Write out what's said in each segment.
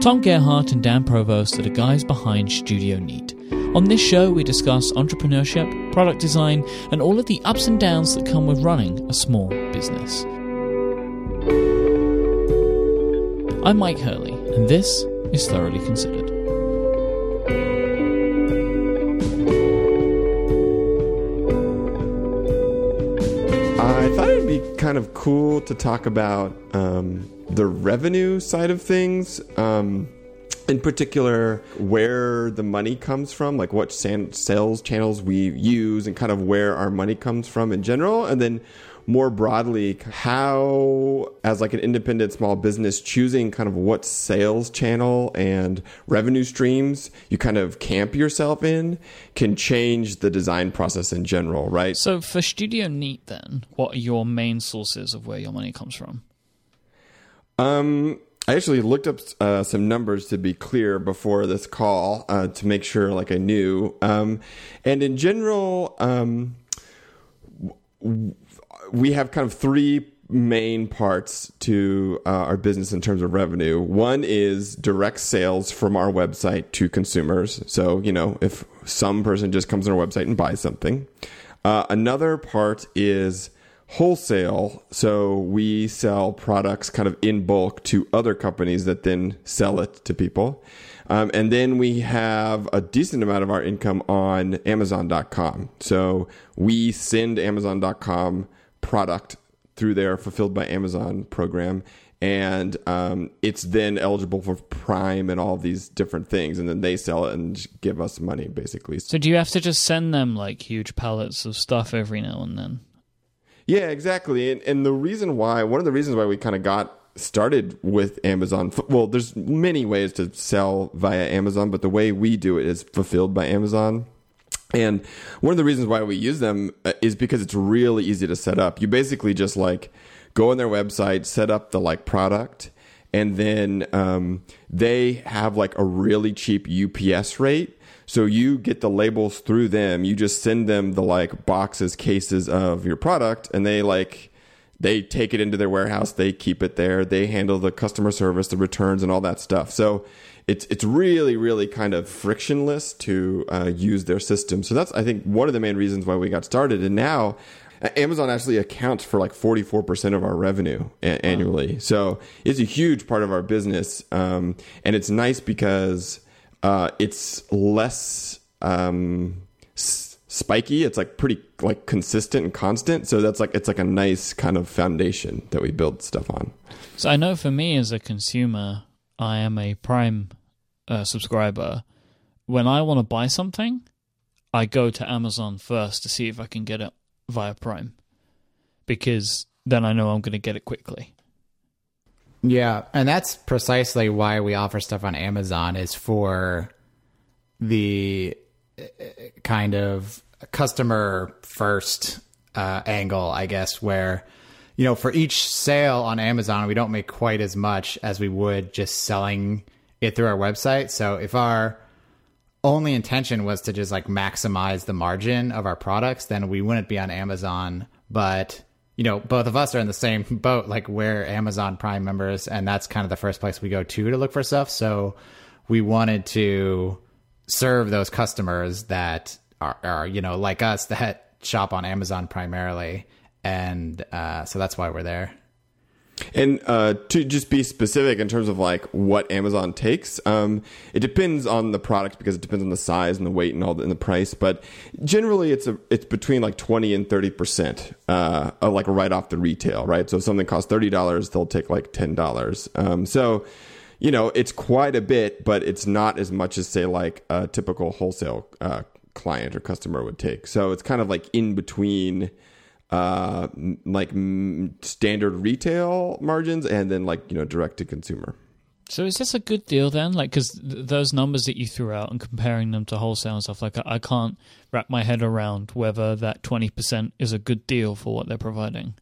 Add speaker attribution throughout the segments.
Speaker 1: Tom Gerhardt and Dan Provost are the guys behind Studio Neat. On this show, we discuss entrepreneurship, product design, and all of the ups and downs that come with running a small business. I'm Myke Hurley, and this is Thoroughly Considered.
Speaker 2: I thought it'd be kind of cool to talk about um, the revenue side of things. Um, in particular, where the money comes from, like what san- sales channels we use, and kind of where our money comes from in general, and then more broadly, how, as like an independent small business, choosing kind of what sales channel and revenue streams you kind of camp yourself in can change the design process in general, right?
Speaker 1: So, for Studio Neat, then, what are your main sources of where your money comes from?
Speaker 2: Um, I actually looked up uh, some numbers to be clear before this call uh, to make sure, like I knew. Um, and in general, um, we have kind of three main parts to uh, our business in terms of revenue. One is direct sales from our website to consumers. So, you know, if some person just comes on our website and buys something. Uh, another part is wholesale. So we sell products kind of in bulk to other companies that then sell it to people. Um, and then we have a decent amount of our income on Amazon.com. So we send Amazon.com product through their fulfilled by Amazon program. And um, it's then eligible for Prime and all these different things, and then they sell it and give us money, basically.
Speaker 1: So, do you have to just send them like huge pallets of stuff every now and then?
Speaker 2: Yeah, exactly. And, and the reason why, one of the reasons why we kind of got started with Amazon, well, there's many ways to sell via Amazon, but the way we do it is fulfilled by Amazon. And one of the reasons why we use them uh, is because it's really easy to set up. You basically just like go on their website, set up the like product, and then um, they have like a really cheap UPS rate. So you get the labels through them. You just send them the like boxes, cases of your product, and they like they take it into their warehouse. They keep it there. They handle the customer service, the returns, and all that stuff. So it's it's really really kind of frictionless to uh, use their system. So that's I think one of the main reasons why we got started. And now Amazon actually accounts for like 44% of our revenue a- annually. So it's a huge part of our business. Um, and it's nice because uh, it's less um, s- spiky. It's like pretty like consistent and constant. So that's like, it's like a nice kind of foundation that we build stuff on.
Speaker 1: So I know for me as a consumer, I am a Prime uh, subscriber. When I want to buy something, I go to Amazon first to see if I can get it via Prime because then I know I'm going to get it quickly.
Speaker 3: Yeah, and that's precisely why we offer stuff on Amazon is for the uh, kind of customer first uh, angle, I guess, where you know for each sale on Amazon we don't make quite as much as we would just selling it through our website. So if our only intention was to just like maximize the margin of our products, then we wouldn't be on Amazon. But you know, both of us are in the same boat. Like we're Amazon Prime members, and that's kind of the first place we go to to look for stuff. So we wanted to serve those customers that are, are you know like us that shop on Amazon primarily, and uh, so that's why we're there.
Speaker 2: And uh, to just be specific in terms of like what Amazon takes, um, it depends on the product because it depends on the size and the weight and all the, and the price. But generally, it's a it's between like twenty and thirty percent, uh, like right off the retail, right? So if something costs thirty dollars, they'll take like ten dollars. Um, so you know, it's quite a bit, but it's not as much as say like a typical wholesale uh, client or customer would take. So it's kind of like in between uh, like standard retail margins and then like you know direct to consumer.
Speaker 1: So is this a good deal then? Like, because th- those numbers that you threw out and comparing them to wholesale and stuff, like I-, I can't wrap my head around whether that twenty percent is a good deal for what they're providing.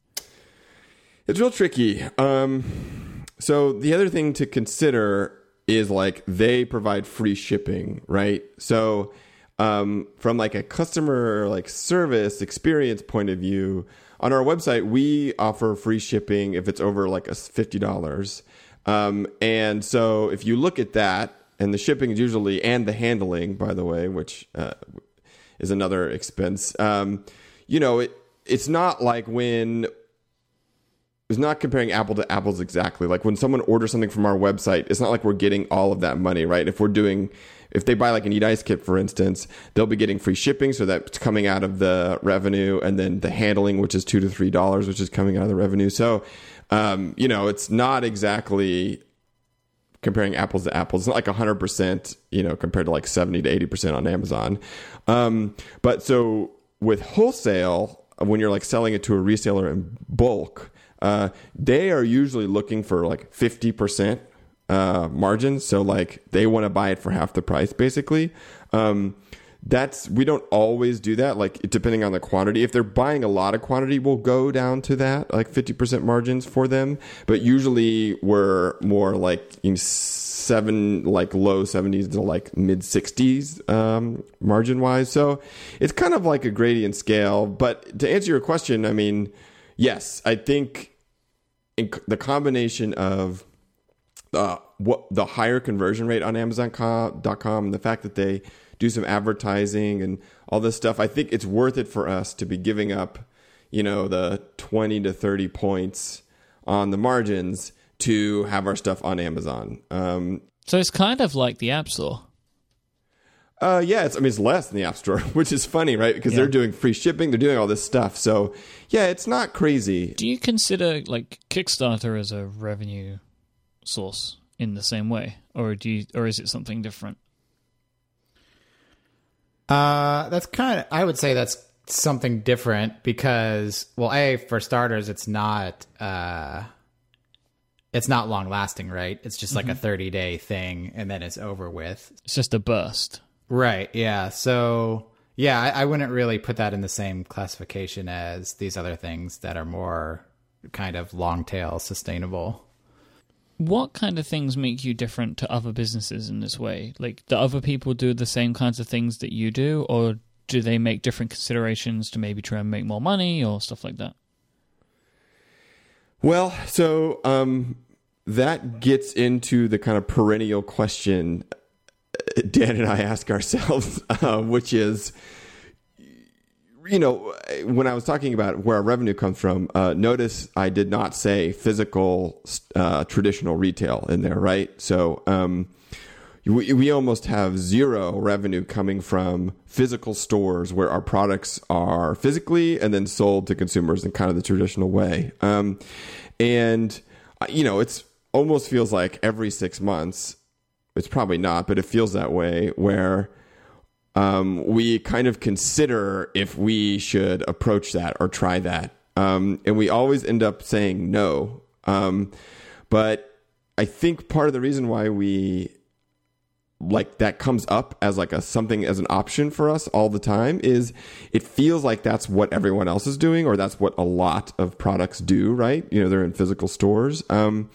Speaker 2: It's real tricky. Um, so the other thing to consider is like they provide free shipping, right? So um, from like a customer like service experience point of view, on our website we offer free shipping if it's over like a fifty dollars. Um, and so if you look at that, and the shipping is usually and the handling, by the way, which uh, is another expense. Um, you know, it it's not like when it's not comparing apple to apples exactly. Like when someone orders something from our website, it's not like we're getting all of that money, right? If we're doing, if they buy like a Neat Ice kit, for instance, they'll be getting free shipping, so that's coming out of the revenue, and then the handling, which is two to three dollars, which is coming out of the revenue. So, um, you know, it's not exactly comparing apples to apples. It's not like 100%, you know, compared to like 70 to 80% on Amazon. Um, but so with wholesale, when you're like selling it to a reseller in bulk, uh, they are usually looking for like 50% uh, margins. So like they want to buy it for half the price basically. Um, that's we don't always do that like depending on the quantity if they're buying a lot of quantity we'll go down to that like 50% margins for them but usually we're more like in seven like low 70s to like mid 60s um, margin wise so it's kind of like a gradient scale but to answer your question i mean yes i think the combination of uh, what the higher conversion rate on amazon.com and the fact that they do some advertising and all this stuff. I think it's worth it for us to be giving up, you know, the 20 to 30 points on the margins to have our stuff on Amazon. Um,
Speaker 1: so it's kind of like the App Store.
Speaker 2: Uh, yeah, it's, I mean, it's less than the App Store, which is funny, right? Because yeah. they're doing free shipping, they're doing all this stuff. So, yeah, it's not crazy.
Speaker 1: Do you consider like Kickstarter as a revenue source in the same way, or do you, or is it something different?
Speaker 3: Uh, that's kind of, I would say that's something different because, well, A, for starters, it's not, uh, it's not long lasting, right? It's just like mm-hmm. a 30 day thing and then it's over with.
Speaker 1: It's just a burst.
Speaker 3: Right. Yeah. So, yeah, I, I wouldn't really put that in the same classification as these other things that are more kind of long tail sustainable
Speaker 1: what kind of things make you different to other businesses in this way? Like, do other people do the same kinds of things that you do, or do they make different considerations to maybe try and make more money or stuff like that?
Speaker 2: Well, so um, that gets into the kind of perennial question Dan and I ask ourselves, uh, which is you know, when I was talking about where our revenue comes from, uh, notice I did not say physical uh, traditional retail in there, right? So um, we, we almost have zero revenue coming from physical stores where our products are physically and then sold to consumers in kind of the traditional way. Um, and, uh, you know, it's almost feels like every six months, it's probably not, but it feels that way where um, we kind of consider if we should approach that or try that. Um, and we always end up saying no. Um, but I think part of the reason why we like that comes up as like a something as an option for us all the time is it feels like that's what everyone else is doing or that's what a lot of products do right you know they're in physical stores um,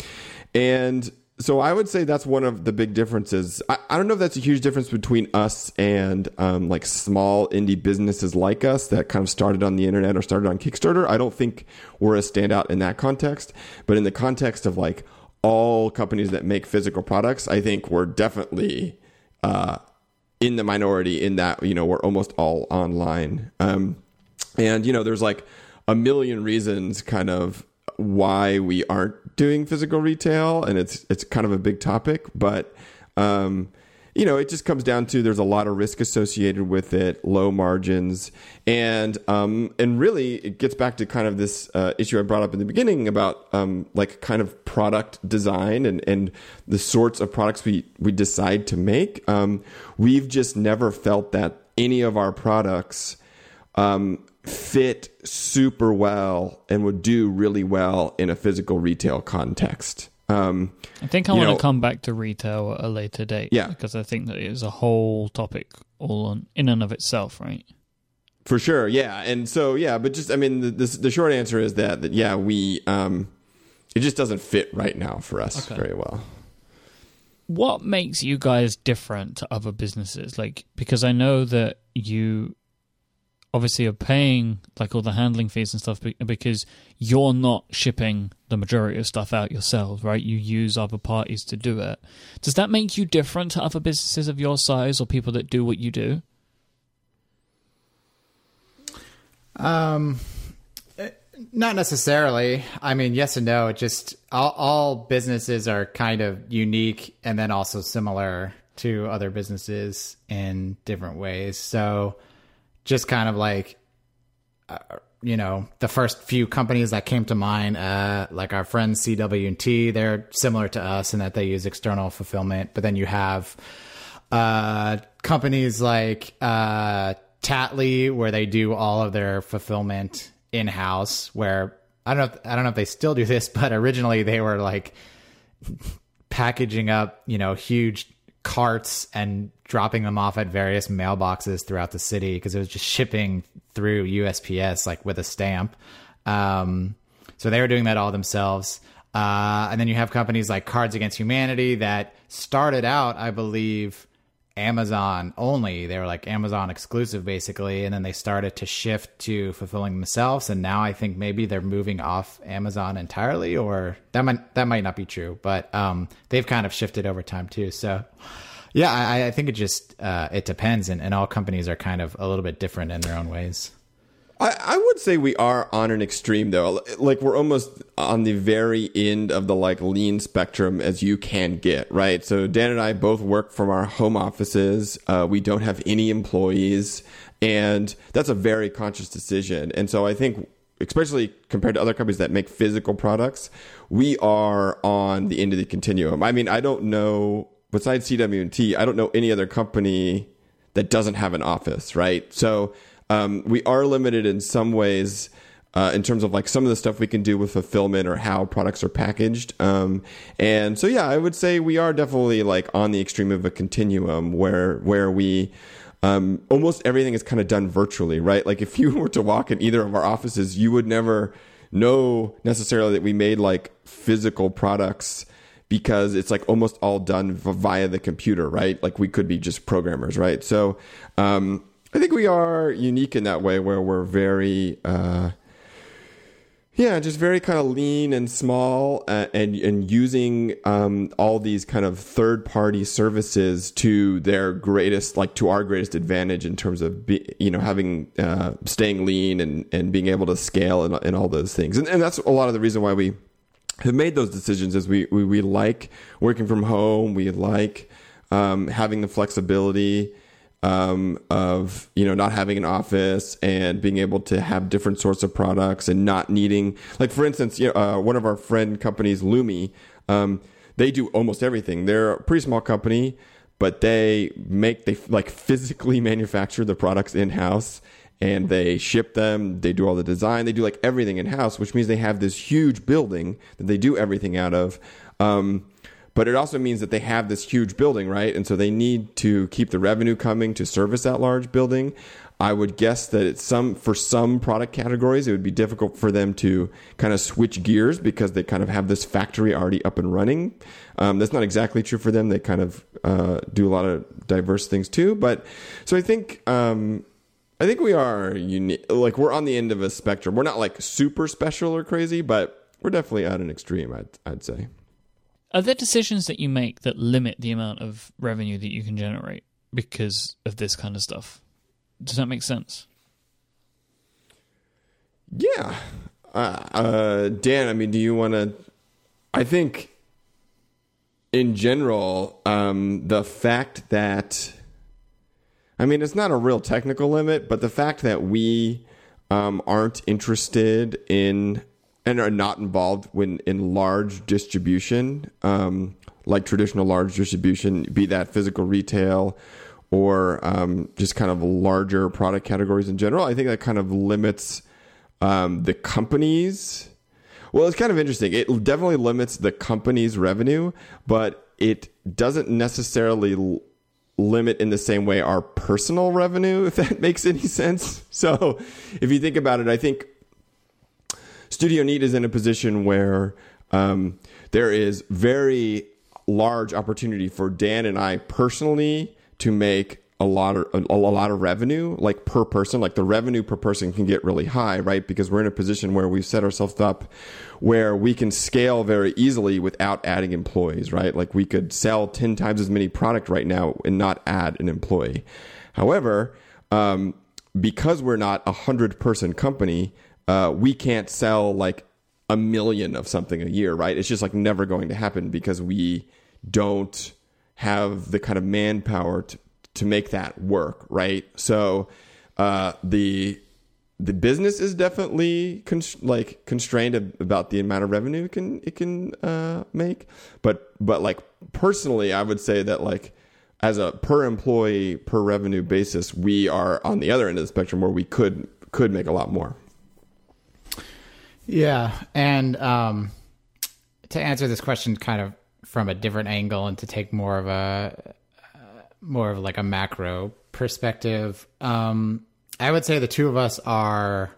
Speaker 2: and so I would say that's one of the big differences. I, I don't know if that's a huge difference between us and um, like small indie businesses like us that kind of started on the internet or started on Kickstarter. I don't think we're a standout in that context, but in the context of like all companies that make physical products, I think we're definitely uh, in the minority in that you know we're almost all online. Um, and you know, there's like a million reasons kind of why we aren't doing physical retail, and it's it's kind of a big topic, but. Um, you know, it just comes down to there's a lot of risk associated with it, low margins, and um, and really it gets back to kind of this uh, issue I brought up in the beginning about um, like kind of product design and and the sorts of products we we decide to make. Um, we've just never felt that any of our products um, fit super well and would do really well in a physical retail context. Um,
Speaker 1: I think I want know, to come back to retail at a later date.
Speaker 2: Yeah,
Speaker 1: because I think that it is a whole topic all on in and of itself, right?
Speaker 2: For sure, yeah, and so yeah, but just I mean, the the, the short answer is that that yeah, we um, it just doesn't fit right now for us okay. very well.
Speaker 1: What makes you guys different to other businesses? Like, because I know that you obviously are paying like all the handling fees and stuff because you're not shipping the majority of stuff out yourselves, right? You use other parties to do it. Does that make you different to other businesses of your size or people that do what you do?
Speaker 3: Um, eh, not necessarily. I mean, yes and no. It just all, all businesses are kind of unique and then also similar to other businesses in different ways. So, just kind of like, uh, you know, the first few companies that came to mind, uh, like our friends CW&T, they're similar to us in that they use external fulfillment. But then you have uh, companies like uh, where they do all of their fulfillment in house. Where I don't know, if, I don't know if they still do this, but originally they were like packaging up, you know, huge carts and dropping them off at various mailboxes throughout the city because it was just shipping through USPS like with a stamp. Um, so they were doing that all themselves. Uh, and then you have companies like Cards Against Humanity that started out, I believe, Amazon only. They were like Amazon exclusive basically, and then they started to shift to fulfilling themselves. And now I think maybe they're moving off Amazon entirely, or that might that might not be true, but um, they've kind of shifted over time too. So. Yeah, I, I think it just uh, it depends, and, and all companies are kind of a little bit different in their own ways.
Speaker 2: I, I would say we are on an extreme though. Like we're almost on the very end of the like lean spectrum as you can get, right? So Dan and I both work from our home offices. Uh, we don't have any employees, and that's a very conscious decision. And so I think especially compared to other companies that make physical products, we are on the end of the continuum. I mean, I don't know besides CW&T, I don't know any other company that doesn't have an office, right? So um, we are limited in some ways uh, in terms of like some of the stuff we can do with fulfillment or how products are packaged. Um, and so yeah, I would say we are definitely like on the extreme of a continuum where where we um, almost everything is kind of done virtually, right? Like if you were to walk in either of our offices, you would never know necessarily that we made like physical products because it's like almost all done via the computer, right? Like we could be just programmers, right? So um, I think we are unique in that way where we're very, uh, yeah, just very kind of lean and small, uh, and and using um, all these kind of third party services to their greatest, like to our greatest advantage in terms of be, you know having uh, staying lean and and being able to scale and, and all those things, and, and that's a lot of the reason why we have made those decisions is we, we, we like working from home. We like um, having the flexibility um, of you know not having an office and being able to have different sorts of products and not needing like for instance you know, uh, one of our friend companies Lumi um, they do almost everything. They're a pretty small company, but they make they like physically manufacture the products in house and they ship them. They do all the design. They do like everything in house, which means they have this huge building that they do everything out of. Um, but it also means that they have this huge building, right? And so they need to keep the revenue coming to service that large building. I would guess that some for some product categories, it would be difficult for them to kind of switch gears because they kind of have this factory already up and running. Um, that's not exactly true for them. They kind of uh, do a lot of diverse things too. But so I think um, I think we are unique. Like we're on the end of a spectrum. We're not like super special or crazy, but we're definitely at an extreme. I'd I'd say.
Speaker 1: Are there decisions that you make that limit the amount of revenue that you can generate because of this kind of stuff? Does that make sense?
Speaker 2: Yeah. Uh, uh, Dan, I mean, do you want to? I think, in general, um, the fact that, I mean, it's not a real technical limit, but the fact that we um, aren't interested in and are not involved when in large distribution, um, like traditional large distribution, be that physical retail or um, just kind of larger product categories in general. I think that kind of limits um, the companies. Well, it's kind of interesting. It definitely limits the company's revenue, but it doesn't necessarily l- limit in the same way our personal revenue, if that makes any sense. So, if you think about it, I think Studio Neat is in a position where um, there is very large opportunity for Dan and I personally to make a lot of a, a lot of revenue like per person like the revenue per person can get really high right? Because we're in a position where we've set ourselves up where we can scale very easily without adding employees right? Like we could sell 10 times as many product right now and not add an employee. However um, because we're not a hundred person company uh, we can't sell like a million of something a year right it's just like never going to happen because we don't have the kind of manpower to, to make that work, right? So uh, the the business is definitely like constrained about the amount of revenue it can it can uh, make, but but like personally, I would say that like as a per employee per revenue basis, we are on the other end of the spectrum where we could could make a lot more.
Speaker 3: Yeah, and um, to answer this question, kind of from a different angle and to take more of a uh, more of like a macro perspective. Um, I would say the two of us are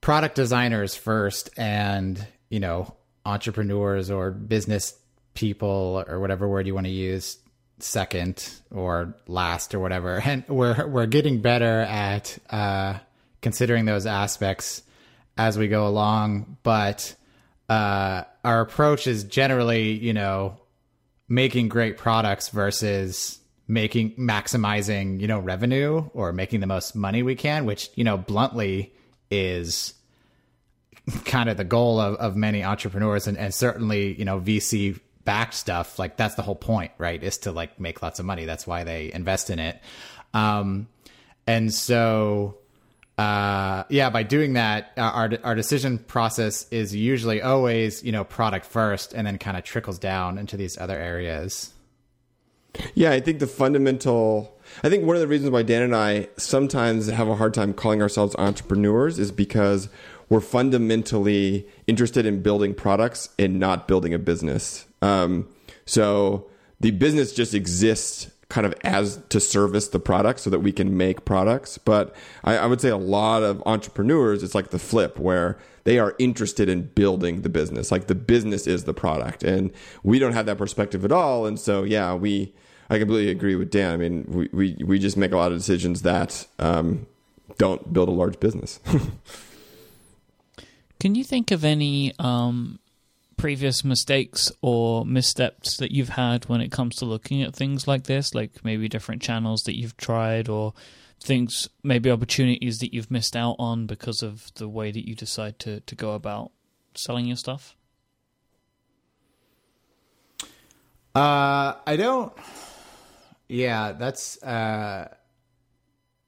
Speaker 3: product designers first, and you know entrepreneurs or business people or whatever word you want to use second or last or whatever. And we're we're getting better at uh, considering those aspects as we go along, but uh, our approach is generally, you know, making great products versus making maximizing, you know, revenue or making the most money we can, which, you know, bluntly is kind of the goal of, of many entrepreneurs and, and certainly, you know, VC backed stuff. Like that's the whole point, right? Is to like make lots of money. That's why they invest in it. Um, and so, uh, yeah, by doing that, uh, our our decision process is usually always you know product first, and then kind of trickles down into these other areas.
Speaker 2: Yeah, I think the fundamental. I think one of the reasons why Dan and I sometimes have a hard time calling ourselves entrepreneurs is because we're fundamentally interested in building products and not building a business. Um, so the business just exists kind of as to service the product so that we can make products. But I, I, would say a lot of entrepreneurs, it's like the flip where they are interested in building the business. Like the business is the product. And we don't have that perspective at all. And so, yeah, we, I completely agree with Dan. I mean, we, we, we just make a lot of decisions that um, don't build a large business.
Speaker 1: Can you think of any um, previous mistakes or missteps that you've had when it comes to looking at things like this, like maybe different channels that you've tried or things, maybe opportunities that you've missed out on because of the way that you decide to, to go about selling your stuff?
Speaker 3: Uh, I don't. Yeah, that's uh,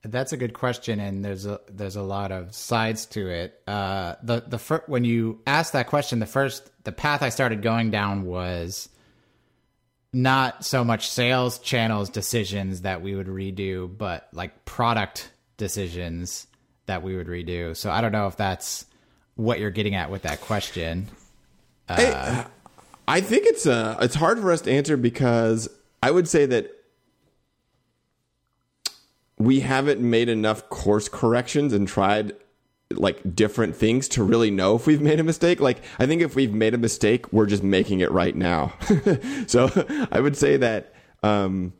Speaker 3: that's a good question, and there's a there's a lot of sides to it. Uh, the the fir- when you ask that question, the first the path I started going down was not so much sales channels decisions that we would redo, but like product decisions that we would redo. So I don't know if that's what you're getting at with that question.
Speaker 2: Uh, I, I think it's uh it's hard for us to answer because I would say that we haven't made enough course corrections and tried like different things to really know if we've made a mistake. Like I think if we've made a mistake, we're just making it right now. so I would say that um,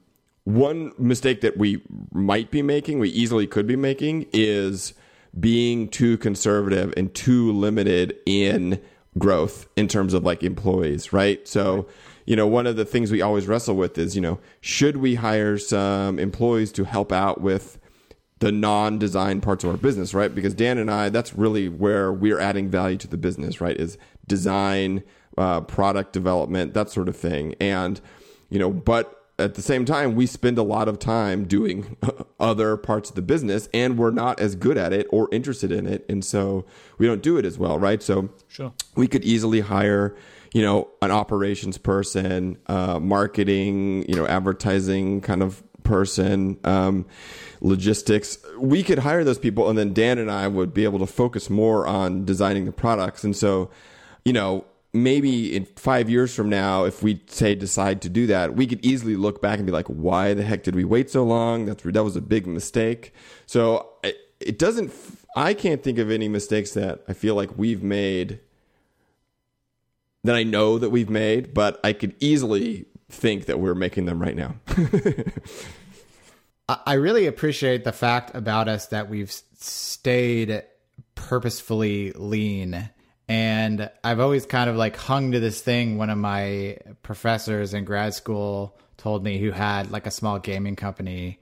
Speaker 2: one mistake that we might be making, we easily could be making, is being too conservative and too limited in growth in terms of like employees, right? So you know, one of the things we always wrestle with is, you know, should we hire some employees to help out with the non-design parts of our business, right? Because Dan and I, that's really where we're adding value to the business, right? Is design, uh, product development, that sort of thing. And, you know, but at the same time, we spend a lot of time doing other parts of the business and we're not as good at it or interested in it. And so we don't do it as well, right? So
Speaker 1: sure.
Speaker 2: we could easily hire, you know, an operations person, uh, marketing, you know, advertising kind of person, um, logistics. We could hire those people, and then Dan and I would be able to focus more on designing the products. And so, you know, maybe in five years from now, if we say decide to do that, we could easily look back and be like, why the heck did we wait so long? That's that was a big mistake. So it, it doesn't. I can't think of any mistakes that I feel like we've made that I know that we've made, but I could easily think that we're making them right now.
Speaker 3: I really appreciate the fact about us that we've stayed purposefully lean. And I've always kind of like hung to this thing. One of my professors in grad school told me who had like a small gaming company.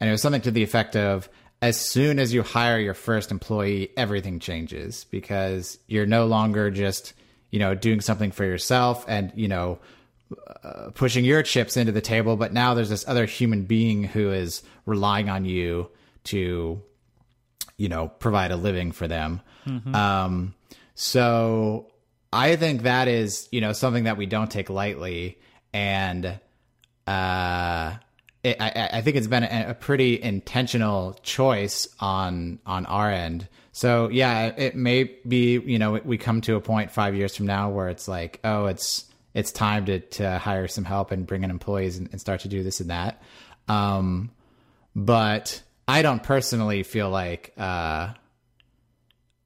Speaker 3: And it was something to the effect of as soon as you hire your first employee, everything changes because you're no longer just, you know, doing something for yourself and, you know, uh, pushing your chips into the table, but now there's this other human being who is relying on you to, you know, provide a living for them. Um, so I think that is, you know, something that we don't take lightly, and uh, it, I, I think it's been a, a pretty intentional choice on on our end. So yeah, it may be, you know, we come to a point five years from now where it's like, oh, it's it's time to to hire some help and bring in employees and, and start to do this and that. Um, but I don't personally feel like uh,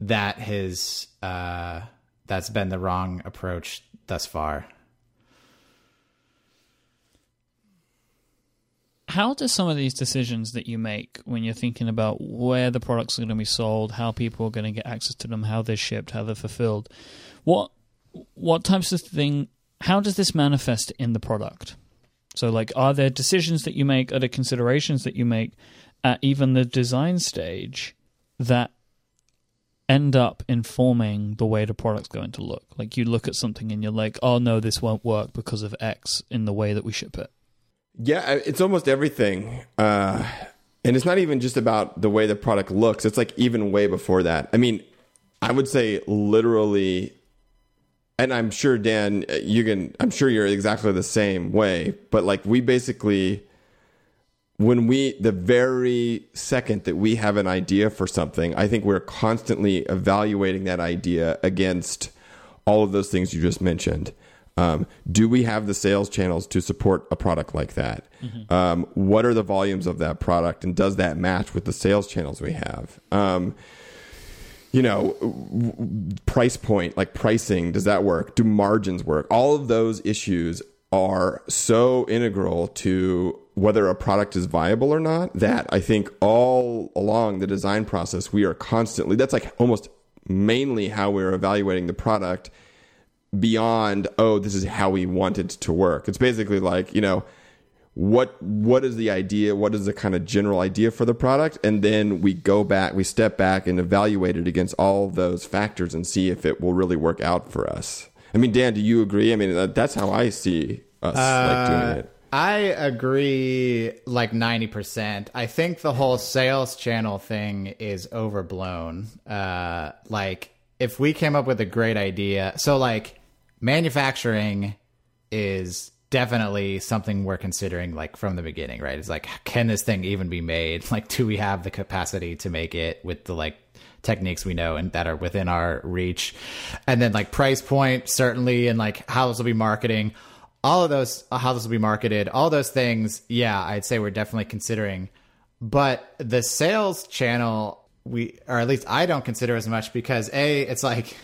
Speaker 3: that has uh, that's been the wrong approach thus far.
Speaker 1: How do some of these decisions that you make when you're thinking about where the products are going to be sold, how people are going to get access to them, how they're shipped, how they're fulfilled, what what types of thing? How does this manifest in the product? So, like, are there decisions that you make, are there considerations that you make at even the design stage that end up informing the way the product's going to look? Like, you look at something and you're like, oh no, this won't work because of X in the way that we ship it.
Speaker 2: Yeah, it's almost everything. Uh, and it's not even just about the way the product looks. It's like even way before that. I mean, I would say literally, and I'm sure Dan, uh, you can. I'm sure you're exactly the same way. But like we basically, when we the very second that we have an idea for something, I think we're constantly evaluating that idea against all of those things you just mentioned. Um, do we have the sales channels to support a product like that? Um, what are the volumes of that product, and does that match with the sales channels we have? Um, you know, price point, like pricing, does that work? Do margins work? All of those issues are so integral to whether a product is viable or not that I think all along the design process, we are constantly, that's like almost mainly how we're evaluating the product beyond, oh, this is how we want it to work. It's basically like, you know, what what is the idea what is the kind of general idea for the product and then we go back we step back and evaluate it against all those factors and see if it will really work out for us i mean dan do you agree i mean that- that's how i see us like doing it
Speaker 3: I agree like 90%. I think the whole sales channel thing is overblown. Uh, like, if we came up with a great idea, so like manufacturing is definitely something we're considering like from the beginning, right? It's like, can this thing even be made? Like, do we have the capacity to make it with the like techniques we know and that are within our reach? And then like price point, certainly, and like how this will be marketing all of those uh, how this will be marketed all those things yeah i'd say we're definitely considering but the sales channel we or at least i don't consider as much because a it's like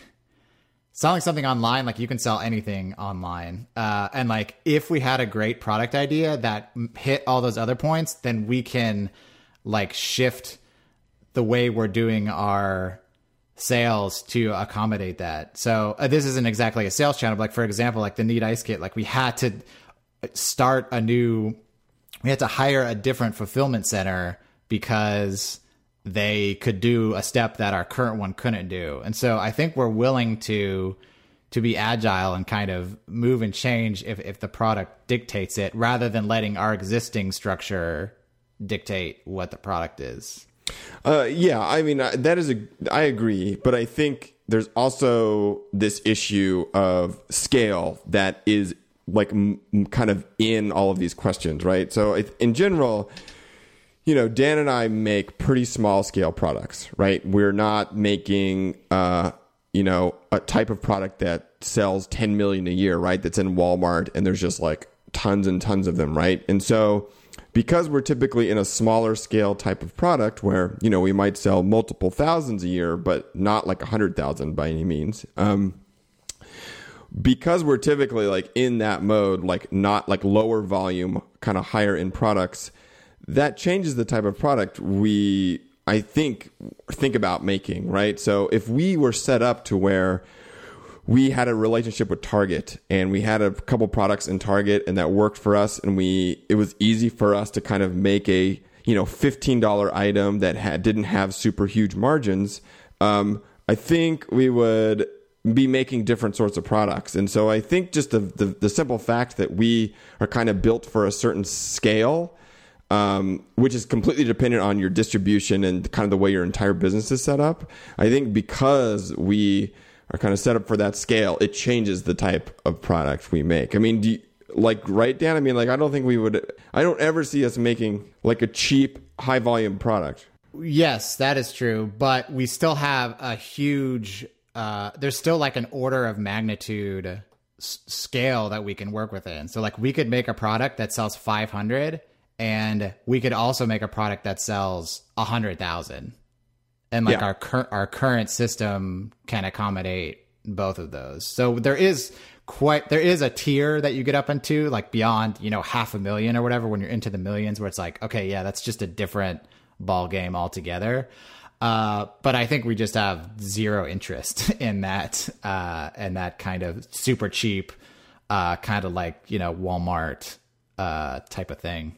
Speaker 3: selling something online like you can sell anything online uh, and like if we had a great product idea that hit all those other points then we can like shift the way we're doing our sales to accommodate that. So uh, this isn't exactly a sales channel, but like for example, like the Neat Ice Kit, like we had to start a new, we had to hire a different fulfillment center because they could do a step that our current one couldn't do. And so I think we're willing to to be agile and kind of move and change if, if the product dictates it rather than letting our existing structure dictate what the product is.
Speaker 2: Uh, yeah, I mean that is a. I agree, but I think there's also this issue of scale that is like m- kind of in all of these questions, right? So I- in general, you know, Dan and I make pretty small scale products, right? We're not making, uh, you know, a type of product that sells 10 million a year, right? That's in Walmart and there's just like tons and tons of them, right? And so because we're typically in a smaller scale type of product where, you know, we might sell multiple thousands a year, but not like a hundred thousand by any means. Um, because we're typically like in that mode, like not like lower volume, kind of higher end products, that changes the type of product we I think think about making, right? So if we were set up to where we had a relationship with Target and we had a couple products in Target and that worked for us and we it was easy for us to kind of make a you know $15 item that had didn't have super huge margins um, I think we would be making different sorts of products and so I think just the, the, the simple fact that we are kind of built for a certain scale um, which is completely dependent on your distribution and kind of the way your entire business is set up I think because we are kind of set up for that scale, it changes the type of product we make. I mean, you, like right Dan? I mean, like I don't think we would. I don't ever see us making like a cheap, high volume product.
Speaker 3: Yes, that is true, but we still have a huge. Uh, there's still like an order of magnitude s- scale that we can work within. So like we could make a product that sells 500 and we could also make a product that sells a 100,000 and like
Speaker 2: Yeah.
Speaker 3: our cur- our current system can accommodate both of those. So there is quite there is a tier that you get up into like beyond you know half a million or whatever when you're into the millions where it's like okay yeah that's just a different ball game altogether. Uh, but I think we just have zero interest in that uh, and that kind of super cheap, uh, kind of like you know Walmart uh, type of thing.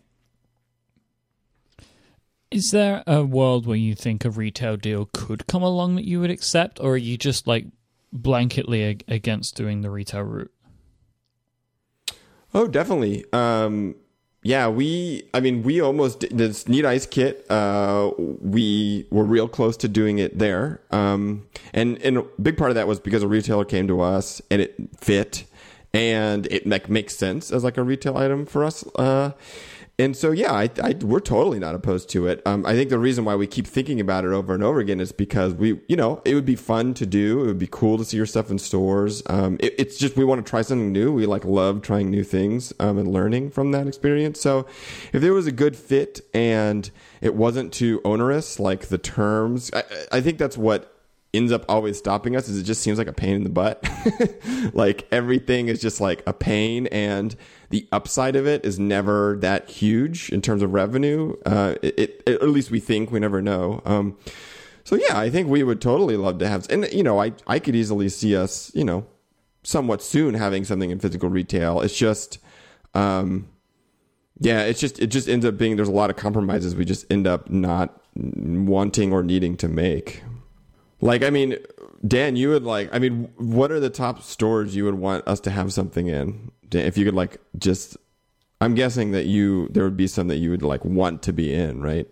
Speaker 1: Is there a world where you think a retail deal could come along that you would accept, or are you just like blanketly against doing the retail route?
Speaker 2: Oh, definitely. Um, yeah, we. I mean, we almost did this Neat Ice kit. Uh, we were real close to doing it there, um, and and a big part of that was because a retailer came to us and it fit, and it like makes sense as like a retail item for us. Uh, and so, yeah, I, I, we're totally not opposed to it. Um, I think the reason why we keep thinking about it over and over again is because we, you know, it would be fun to do. It would be cool to see your stuff in stores. Um, it, it's just we want to try something new. We like love trying new things um, and learning from that experience. So, if there was a good fit and it wasn't too onerous, like the terms, I, I think that's what ends up always stopping us is it just seems like a pain in the butt. like everything is just like a pain and the upside of it is never that huge in terms of revenue. Uh, it, it, at least we think we never know. Um, so yeah, I think we would totally love to have, and you know, I, I could easily see us, you know, somewhat soon having something in physical retail. It's just, um, yeah, it's just, it just ends up being, there's a lot of compromises we just end up not wanting or needing to make. Like, I mean, Dan, you would like, I mean, what are the top stores you would want us to have something in? If you could, like, just, I'm guessing that you, there would be some that you would, like, want to be in, right?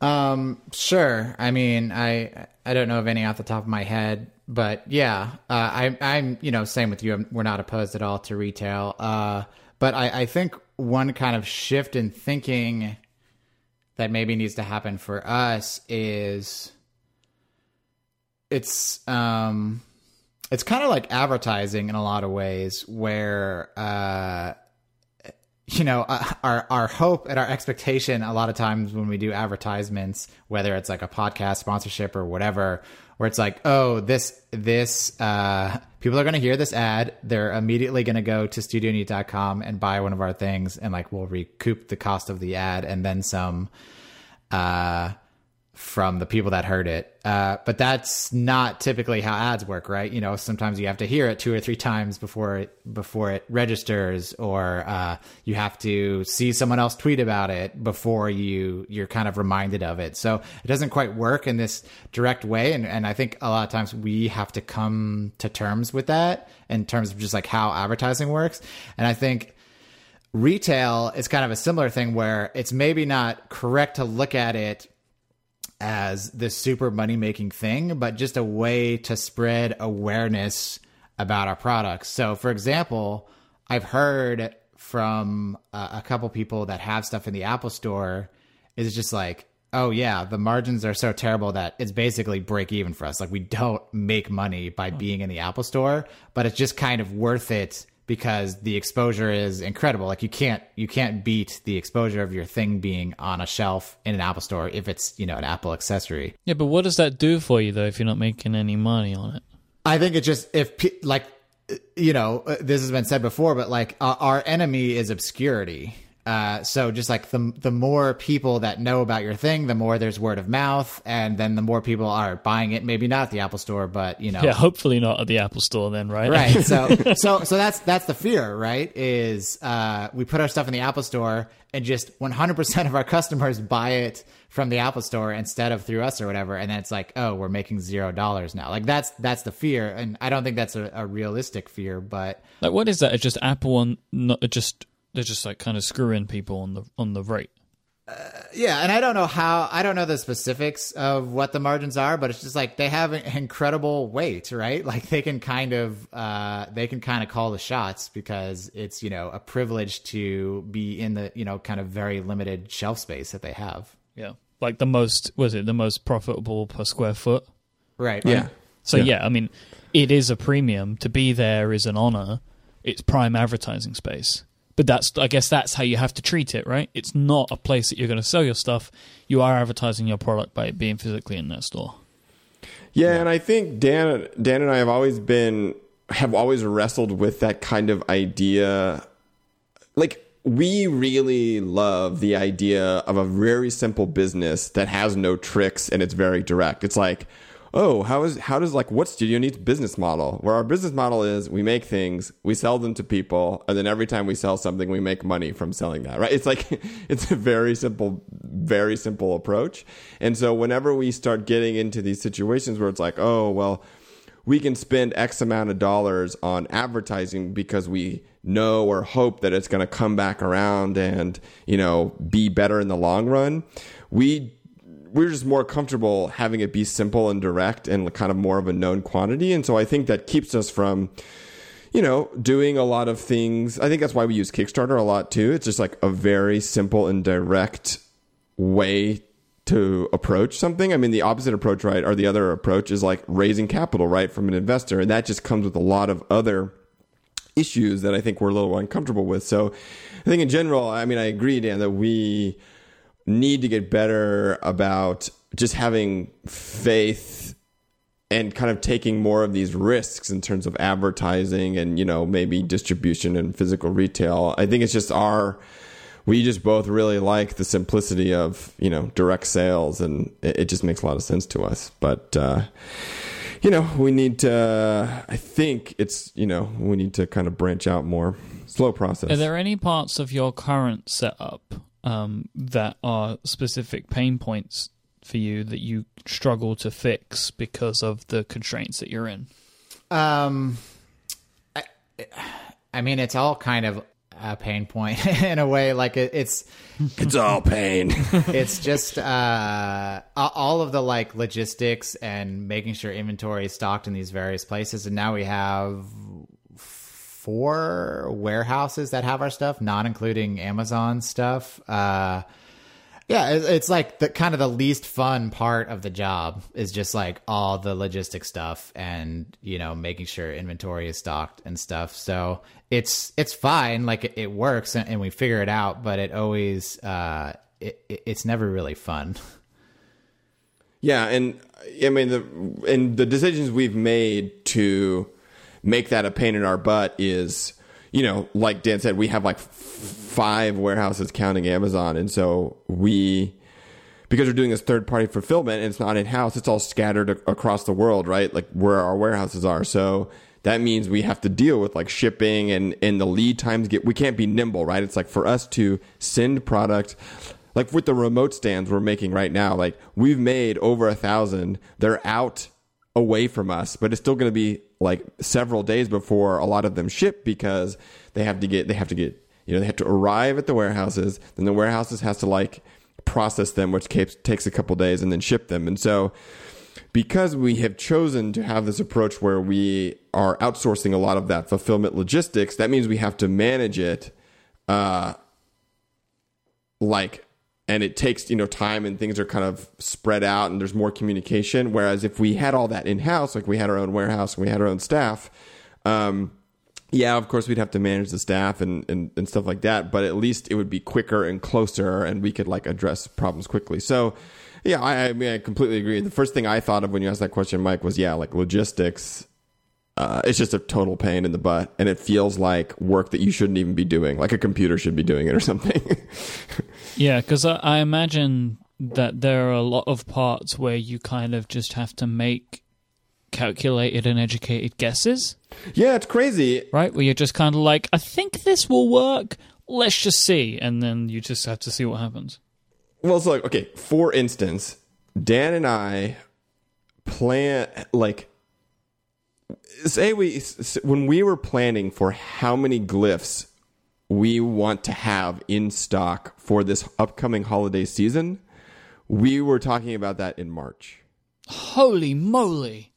Speaker 3: Um, sure. I mean, I I don't know of any off the top of my head, but yeah, uh, I I'm you know same with you. I'm, we're not opposed at all to retail. Uh, but I I think one kind of shift in thinking that maybe needs to happen for us is it's um it's kind of like advertising in a lot of ways where uh you know uh, our our hope and our expectation a lot of times when we do advertisements whether it's like a podcast sponsorship or whatever where it's like oh this this uh people are going to hear this ad. They're immediately going to go to studioneat.com and buy one of our things and like we'll recoup the cost of the ad and then some uh from the people that heard it. Uh, but that's not typically how ads work, right? You know, sometimes you have to hear it two or three times before it before it registers, or uh, you have to see someone else tweet about it before you you're kind of reminded of it. So it doesn't quite work in this direct way, and and I think a lot of times we have to come to terms with that in terms of just like how advertising works, and I think retail is kind of a similar thing where it's maybe not correct to look at it as this super money making thing, but just a way to spread awareness about our products. So, for example, I've heard from uh, a couple people that have stuff in the Apple Store is just like, oh yeah, the margins are so terrible that it's basically break even for us. Like we don't make money by being in the Apple Store, but it's just kind of worth it because the exposure is incredible. Like you can't you can't beat the exposure of your thing being on a shelf in an Apple store if it's, you know, an Apple accessory.
Speaker 1: Yeah, but what does that do for you though if you're not making any money on it?
Speaker 3: I think it just if like you know, uh, this has been said before, but like uh, our enemy is obscurity. Uh, so just like the the more people that know about your thing, the more there's word of mouth, and then the more people are buying it. Maybe not at the Apple Store, but you know,
Speaker 1: Yeah, hopefully not at the Apple Store then, right?
Speaker 3: right so so so that's that's the fear right is uh we put our stuff in the apple store and just 100% of our customers buy it from the apple store instead of through us or whatever and then it's like oh we're making zero dollars now like that's that's the fear and i don't think that's a, a realistic fear but
Speaker 1: Like, what is that? It's just Apple on, not just they're just like kind of screwing people on the on the rate.
Speaker 3: Yeah, and I don't know how I don't know the specifics of what the margins are, but it's just like they have an incredible weight, right? Like they can kind of uh, they can kind of call the shots because it's you know a privilege to be in the you know kind of very limited shelf space that they have.
Speaker 1: Yeah, like the most was it the most profitable per square foot?
Speaker 3: Right.
Speaker 2: Yeah.
Speaker 1: So yeah. I mean, it is a premium. To be there is an honor. It's prime advertising space. But that's I guess that's how you have to treat it, right? It's not a place that you're going to sell your stuff. You are advertising your product by being physically in that store.
Speaker 2: Yeah, and I think Dan Dan and I have always been have always wrestled with that kind of idea. Like we really love the idea of a very simple business that has no tricks and it's very direct. It's like, oh, how is how does like what Studio Neat's business model? Where our business model is we make things, we sell them to people, and then every time we sell something, we make money from selling that. Right? It's like it's a very simple, very simple approach. And so whenever we start getting into these situations where it's like, oh well, we can spend X amount of dollars on advertising because we know or hope that it's going to come back around and you know be better in the long run. We we're just more comfortable having it be simple and direct and kind of more of a known quantity. And so I think that keeps us from, you know, doing a lot of things. I think that's why we use Kickstarter a lot too. It's just like a very simple and direct way to approach something. I mean, the opposite approach, right, or the other approach is like raising capital, right, from an investor. And that just comes with a lot of other issues that I think we're a little uncomfortable with. So I think in general, I mean, I agree, Dan, that we need to get better about just having faith and kind of taking more of these risks in terms of advertising and you know maybe distribution and physical retail. I think it's just our we just both really like the simplicity of you know direct sales and it, it just makes a lot of sense to us. But uh you know we need to i think it's you know we need to kind of branch out more. Slow process.
Speaker 1: Are there any parts of your current setup um, that are specific pain points for you that you struggle to fix because of the constraints that you're in?
Speaker 3: Um, I, I mean, it's all kind of a pain point in a way. Like it, it's
Speaker 2: it's all pain
Speaker 3: it's just uh, all of the like logistics and making sure inventory is stocked in these various places, and now we have four warehouses that have our stuff, not including Amazon stuff. Uh, yeah, it's like the kind of the least fun part of the job is just like all the logistic stuff and you know making sure inventory is stocked and stuff. So it's it's fine, like it, it works and, and we figure it out, but it always uh, it, it, it's never really fun.
Speaker 2: Yeah, and I mean the and the decisions we've made to make that a pain in our butt is, you know, like Dan said, we have like f- five warehouses counting Amazon, and so we because we're doing this third party fulfillment and it's not in house, it's all scattered a- across the world, right? Like where our warehouses are. So that means we have to deal with like shipping and and the lead times get we can't be nimble, right? It's like for us to send product like with the remote stands we're making right now, like we've made over a thousand. They're out away from us, but it's still going to be like several days before a lot of them ship because they have to get they have to get you know they have to arrive at the warehouses. Then the warehouses has to like process them, which takes a couple days, and then ship them. And so because we have chosen to have this approach where we are outsourcing a lot of that fulfillment logistics, that means we have to manage it uh, like and it takes you know time and things are kind of spread out and there's more communication. Whereas if we had all that in house like we had our own warehouse and we had our own staff um, yeah of course we'd have to manage the staff and, and, and stuff like that. But at least it would be quicker and closer and we could like address problems quickly. So yeah I, I mean i completely agree. The first thing i thought of when you asked that question Myke was yeah like logistics uh, it's just a total pain in the butt, and it feels like work that you shouldn't even be doing, like a computer should be doing it or something.
Speaker 1: Yeah, because I, I imagine that there are a lot of parts where you kind of just have to make calculated and educated guesses,
Speaker 2: yeah, it's crazy.
Speaker 1: right? Where you're just kind of like, I think this will work. Let's just see, and then you just have to see what happens.
Speaker 2: Well, it's like okay. For instance, Dan and I plan like say we when we were planning for how many Glifs we want to have in stock for this upcoming holiday season. We were talking about that in March.
Speaker 1: Holy moly!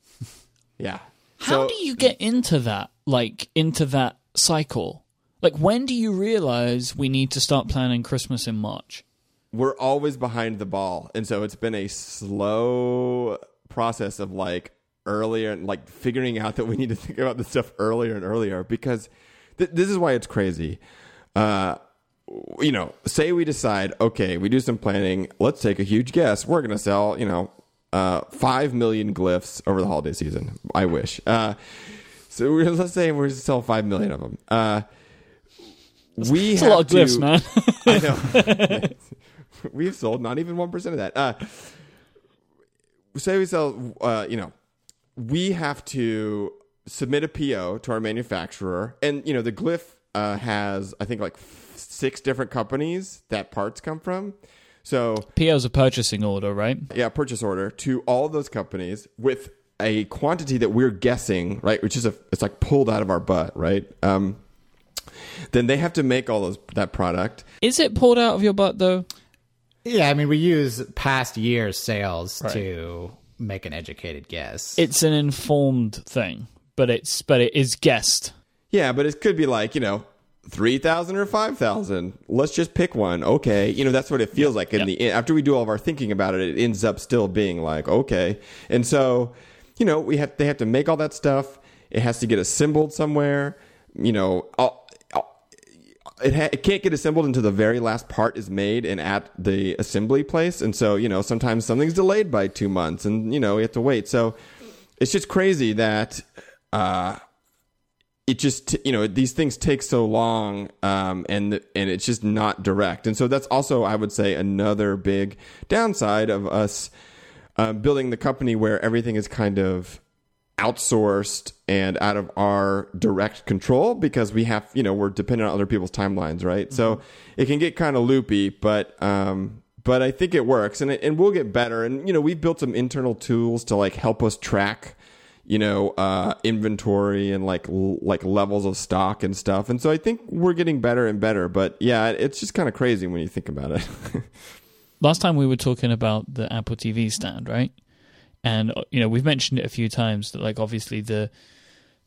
Speaker 2: Yeah.
Speaker 1: How
Speaker 2: So-
Speaker 1: do you get into that? Like into that cycle? Like when do you realize we need to start planning Christmas in March?
Speaker 2: we're always behind the ball and so it's been a slow process of like earlier and like figuring out that we need to think about this stuff earlier and earlier because th- this is why it's crazy uh you know say we decide okay we do some planning let's take a huge guess we're going to sell you know uh 5 million Glifs over the holiday season i wish uh so we're, let's say we're going to sell 5 million of them uh we
Speaker 1: a
Speaker 2: have
Speaker 1: lot of
Speaker 2: Glifs,
Speaker 1: man.
Speaker 2: I know. We've sold not even one percent of that. Uh, say we sell, uh, you know, we have to submit a PO to our manufacturer, and you know the Glif uh, has I think like f- six different companies that parts come from. So
Speaker 1: PO's a purchasing order, right?
Speaker 2: yeah, purchase order to all those companies with a quantity that we're guessing, right? Which is a it's like pulled out of our butt, right? Um, then they have to make all those that product.
Speaker 1: Is it pulled out of your butt though?
Speaker 3: Yeah, I mean, we use past year's sales to make an educated guess.
Speaker 1: It's an informed thing, but it's but it is guessed.
Speaker 2: Yeah, but it could be like, you know, 3,000 or 5,000. Let's just pick one. Okay. You know, that's what it feels like in
Speaker 1: Yep.
Speaker 2: the end. After we do all of our thinking about it, it ends up still being like, okay. And so, you know, we have they have to make all that stuff. It has to get assembled somewhere. You know, all, all- it, ha- it can't get assembled until the very last part is made and at the assembly place. And so, you know, sometimes something's delayed by 2 months and, you know, you have to wait. So, it's just crazy that uh it just you know these things take so long um, and and it's just not direct and so that's also i would say another big downside of us uh, building the company where everything is kind of outsourced and out of our direct control because we have you know we're dependent on other people's timelines right? So it can get kind of loopy but um but i think it works and it, and we'll get better. And you know we've built some internal tools to like help us track you know uh inventory and like l- like levels of stock and stuff. And so i think we're getting better and better but yeah it's just kind of crazy when you think about it.
Speaker 1: Last time we were talking about the Apple TV stand, right? And uh, you know, we've mentioned it a few times that like obviously the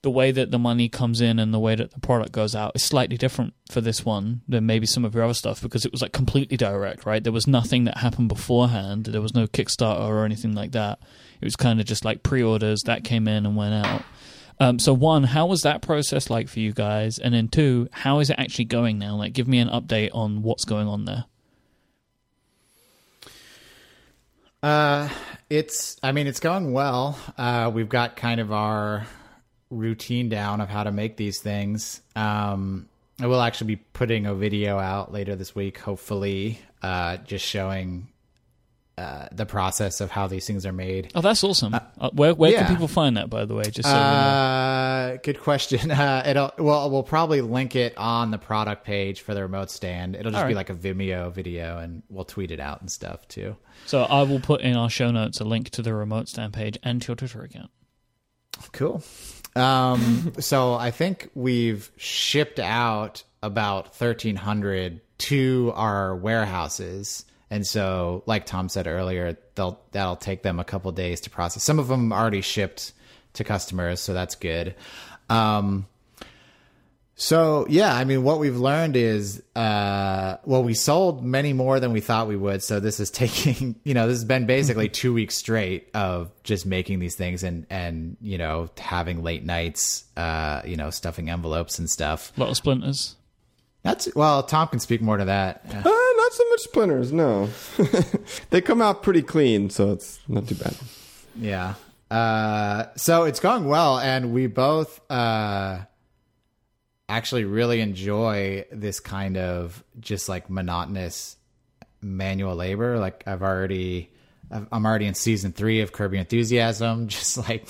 Speaker 1: the way that the money comes in and the way that the product goes out is slightly different for this one than maybe some of your other stuff because it was like completely direct, right? There was nothing that happened beforehand. There was no Kickstarter or anything like that. It was kind of just like pre-orders that came in and went out. Um, so one, how was that process like for you guys? And then two, how is it actually going now? Like, give me an update on what's going on there.
Speaker 3: Uh, it's. I mean, it's going well. Uh, we've got kind of our routine down of how to make these things. Um, I will actually be putting a video out later this week, hopefully, uh, just showing uh, the process of how these things are made.
Speaker 1: Oh, that's awesome. Uh, where where
Speaker 3: yeah.
Speaker 1: can people find that, by the way? Just so.
Speaker 3: Uh, good question. Uh, it'll well, we'll probably link it on the product page for the remote stand. It'll just be like a Vimeo video, and we'll tweet it out and stuff too.
Speaker 1: So I will put in our show notes a link to the remote stand page and to your Twitter account.
Speaker 3: Cool. Um, so I think we've shipped out about 1,300 to our warehouses. And so, like Tom said earlier, they'll that'll take them a couple days to process. Some of them already shipped to customers, so that's good. Um, so yeah, I mean, what we've learned is, uh, well, we sold many more than we thought we would. So this is taking, you know, this has been basically two weeks straight of just making these things and and you know having late nights, uh, you know, stuffing envelopes and stuff.
Speaker 1: Little splinters.
Speaker 3: That's well, Tom can speak more to that.
Speaker 2: Not so much splinters no they come out pretty clean so it's not too bad
Speaker 3: Yeah. Uh, so it's going well, and we both uh, actually really enjoy this kind of just like monotonous manual labor. Like I've already. I'm already in season three of Your Enthusiasm, just like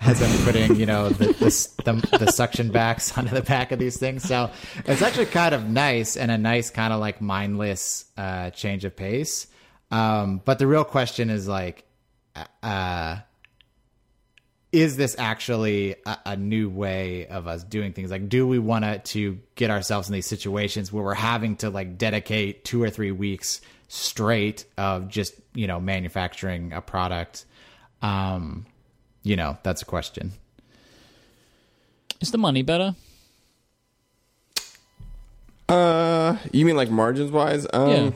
Speaker 3: as I'm putting, you know, the, the, the, the suction backs onto the back of these things. So it's actually kind of nice and a nice kind of like mindless uh, change of pace. Um, but the real question is like, uh, is this actually a, a, new way of us doing things? Like, do we want to to get ourselves in these situations where we're having to like dedicate two or three weeks straight of just you know manufacturing a product? Um, you know, that's a question.
Speaker 1: Is the money better?
Speaker 2: Uh, you mean like margins wise? Um,
Speaker 1: Yeah.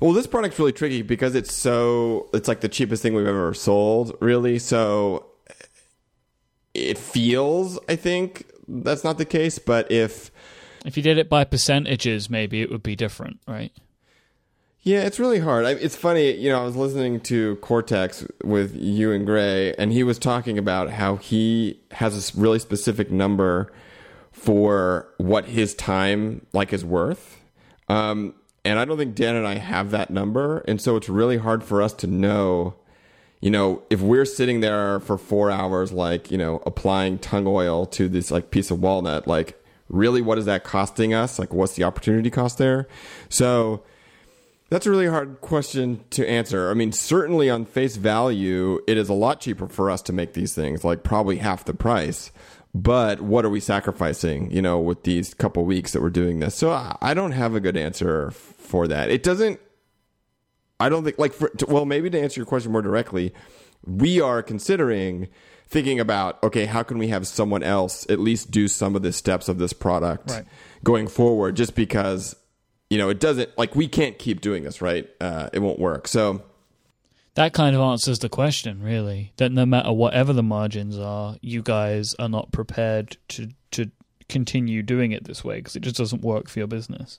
Speaker 2: Well, this product's really tricky because it's so it's like the cheapest thing we've ever sold, really. So it feels, I think, that's not the case. But if
Speaker 1: If you did it by percentages, maybe it would be different, right?
Speaker 2: Yeah, it's really hard. I, it's funny, you know. I was listening to Cortex with you and Grey, and he was talking about how he has a really specific number for what his time like is worth. Um, and I don't think Dan and I have that number, and so it's really hard for us to know. You know, if we're sitting there for four hours, like you know, applying tongue oil to this like piece of walnut, like really, what is that costing us? Like, what's the opportunity cost there? So that's a really hard question to answer. I mean, certainly on face value, it is a lot cheaper for us to make these things, like probably half the price. But what are we sacrificing, you know, with these couple weeks that we're doing this? So I don't have a good answer for that. It doesn't, I don't think, like, for, to, well, maybe to answer your question more directly, we are considering thinking about, okay, how can we have someone else at least do some of the steps of this product
Speaker 1: Right.
Speaker 2: going forward just because you know it doesn't like we can't keep doing this right uh, it won't work so
Speaker 1: That kind of answers the question, really. That no matter whatever the margins are, you guys are not prepared to to continue doing it this way because it just doesn't work for your business.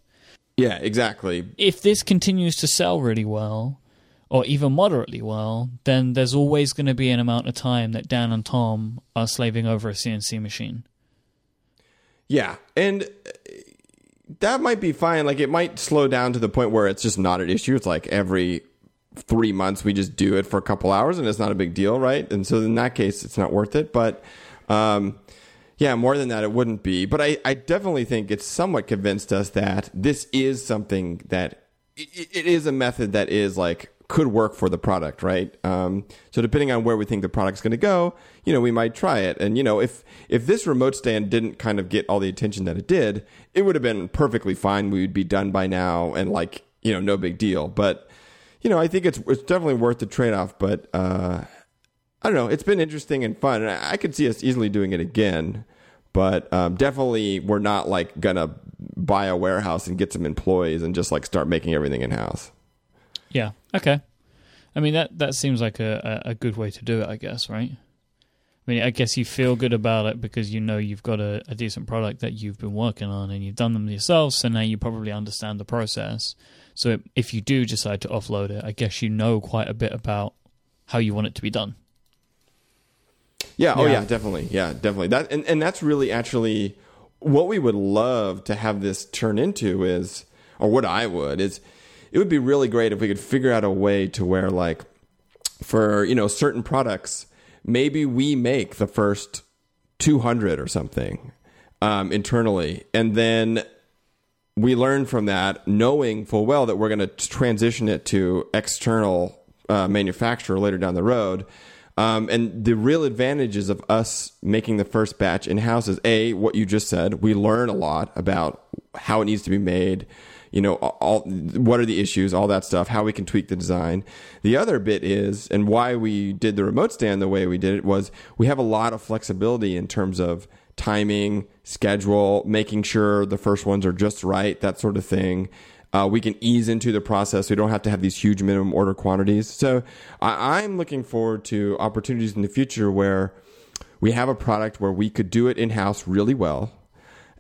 Speaker 2: yeah exactly
Speaker 1: If this continues to sell really well, or even moderately well, then there's always going to be an amount of time that Dan and Tom are slaving over a CNC machine.
Speaker 2: yeah and uh, that might be fine. Like it might slow down to the point where it's just not an issue. It's like every three months we just do it for a couple hours and it's not a big deal right? And so in that case it's not worth it. But um yeah, more than that, it wouldn't be. But I, I definitely think it's somewhat convinced us that this is something that it, it is a method that is like could work for the product, right? Um, so depending on where we think the product's going to go, you know, we might try it. And you know, if if this remote stand didn't kind of get all the attention that it did, it would have been perfectly fine. We would be done by now, and like you know, no big deal. But you know, I think it's it's definitely worth the trade off. But uh, I don't know. It's been interesting and fun, and I I could see us easily doing it again. But um, definitely, we're not like gonna buy a warehouse and get some employees and just like start making everything in house.
Speaker 1: Yeah. Okay. I mean that that seems like a, a, a good way to do it, I guess, right? I mean, I guess you feel good about it because you know you've got a, a decent product that you've been working on and you've done them yourself, so now you probably understand the process. So if you do decide to offload it, I guess you know quite a bit about how you want it to be done.
Speaker 2: Yeah. Oh,
Speaker 3: Yeah.
Speaker 2: yeah. Definitely. Yeah. Definitely. That and and that's really actually what we would love to have this turn into is, or what I would is, it would be really great if we could figure out a way to where like, for you know certain products, maybe we make the first two hundred or something um, internally, and then we learn from that, knowing full well that we're going to transition it to external uh, manufacturer later down the road. Um, and the real advantages of us making the first batch in house is a what you just said. We learn a lot about how it needs to be made. You know, all what are the issues, all that stuff, how we can tweak the design. The other bit is, and why we did the remote stand the way we did it was we have a lot of flexibility in terms of timing, schedule, making sure the first ones are just right, that sort of thing. Uh, we can ease into the process. We don't have to have these huge minimum order quantities. So I, I'm looking forward to opportunities in the future where we have a product where we could do it in house really well,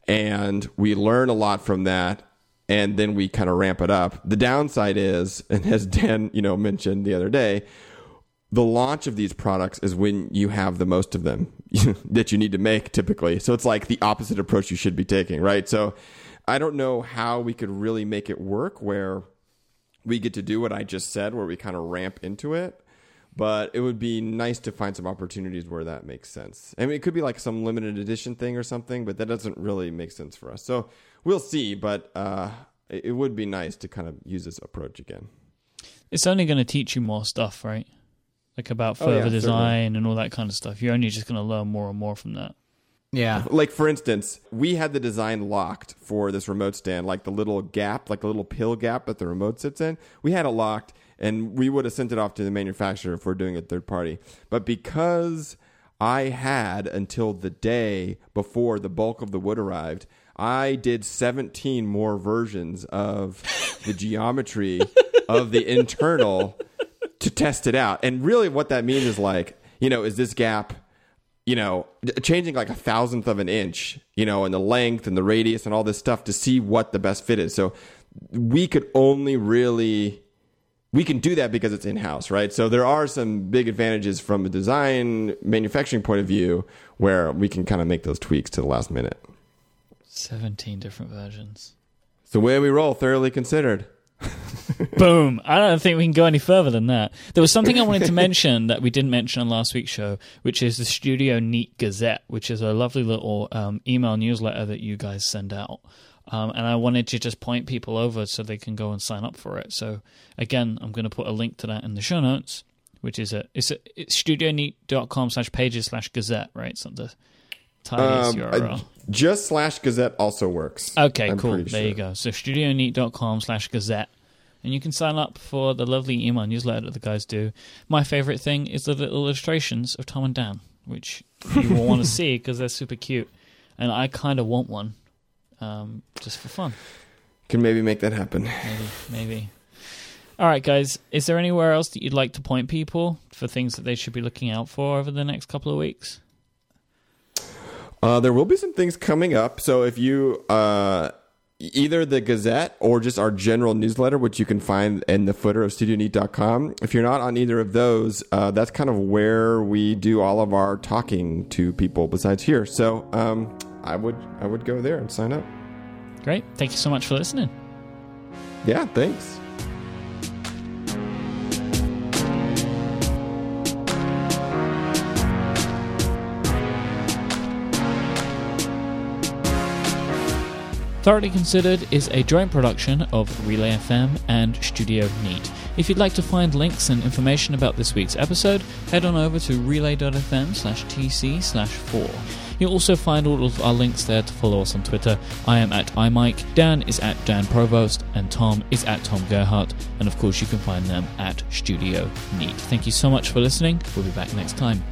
Speaker 2: and we learn a lot from that, and then we kind of ramp it up. The downside is, and as Dan you know mentioned the other day, the launch of these products is when you have the most of them that you need to make typically. So it's like the opposite approach you should be taking, right? So I don't know how we could really make it work where we get to do what I just said, where we kind of ramp into it. But it would be nice to find some opportunities where that makes sense. I mean, it could be like some limited edition thing or something, but that doesn't really make sense for us. So we'll see. But uh, it would be nice to kind of use this approach again.
Speaker 1: It's only going to teach you more stuff, right? Like about
Speaker 2: Oh, yeah,
Speaker 1: further design
Speaker 2: certainly.
Speaker 1: and all that kind of stuff. You're only just going to learn more and more from that.
Speaker 3: Yeah.
Speaker 2: Like for instance, we had the design locked for this remote stand, like the little gap, like the little pill gap that the remote sits in. We had it locked, and we would have sent it off to the manufacturer if we're doing it third party. But because I had until the day before the bulk of the wood arrived, I did 17 more versions of the geometry of the internal to test it out. And really, what that means is like, you know, is this gap you know, changing like a thousandth of an inch, you know, and the length and the radius and all this stuff to see what the best fit is. So we could only really we can do that because it's in house, right? So there are some big advantages from a design manufacturing point of view where we can kind of make those tweaks to the last minute.
Speaker 1: 17 different versions.
Speaker 2: It's the way we roll, thoroughly considered.
Speaker 1: Boom. I don't think we can go any further than that. There was something I wanted to mention that we didn't mention on last week's show, which is the Studio Neat Gazette, which is a lovely little um, email newsletter that you guys send out. Um, and I wanted to just point people over so they can go and sign up for it. So again, I'm going to put a link to that in the show notes, which is a it's, a, it's studioneat.com slash pages slash gazette, right? It's not the tiniest
Speaker 2: Um,
Speaker 1: URL.
Speaker 2: just slash Gazette also works.
Speaker 1: Okay,
Speaker 2: I'm
Speaker 1: cool. There
Speaker 2: sure.
Speaker 1: you go. So studioneat.com slash gazette. And you can sign up for the lovely email newsletter that the guys do. My favorite thing is the little illustrations of Tom and Dan, which you will want to see because they're super cute. And I kind of want one um, just for fun.
Speaker 2: Can maybe make that happen.
Speaker 1: Maybe, maybe. All right, guys. Is there anywhere else that you'd like to point people for things that they should be looking out for over the next couple of weeks?
Speaker 2: Uh, there will be some things coming up. So if you uh, either the Gazette or just our general newsletter, which you can find in the footer of StudioNeat.com, if you're not on either of those, uh, that's kind of where we do all of our talking to people besides here. So um, I would I would go there and sign up.
Speaker 1: Great. Thank you so much for listening.
Speaker 2: Yeah, thanks.
Speaker 1: Thoroughly Considered is a joint production of Relay FM and Studio Neat. If you'd like to find links and information about this week's episode, head on over to relay.fm slash tc slash 4. You'll also find all of our links there to follow us on Twitter. I am at iMyke, Dan is at Dan Provost, and Tom is at Tom Gerhardt. And of course, you can find them at Studio Neat. Thank you so much for listening. We'll be back next time.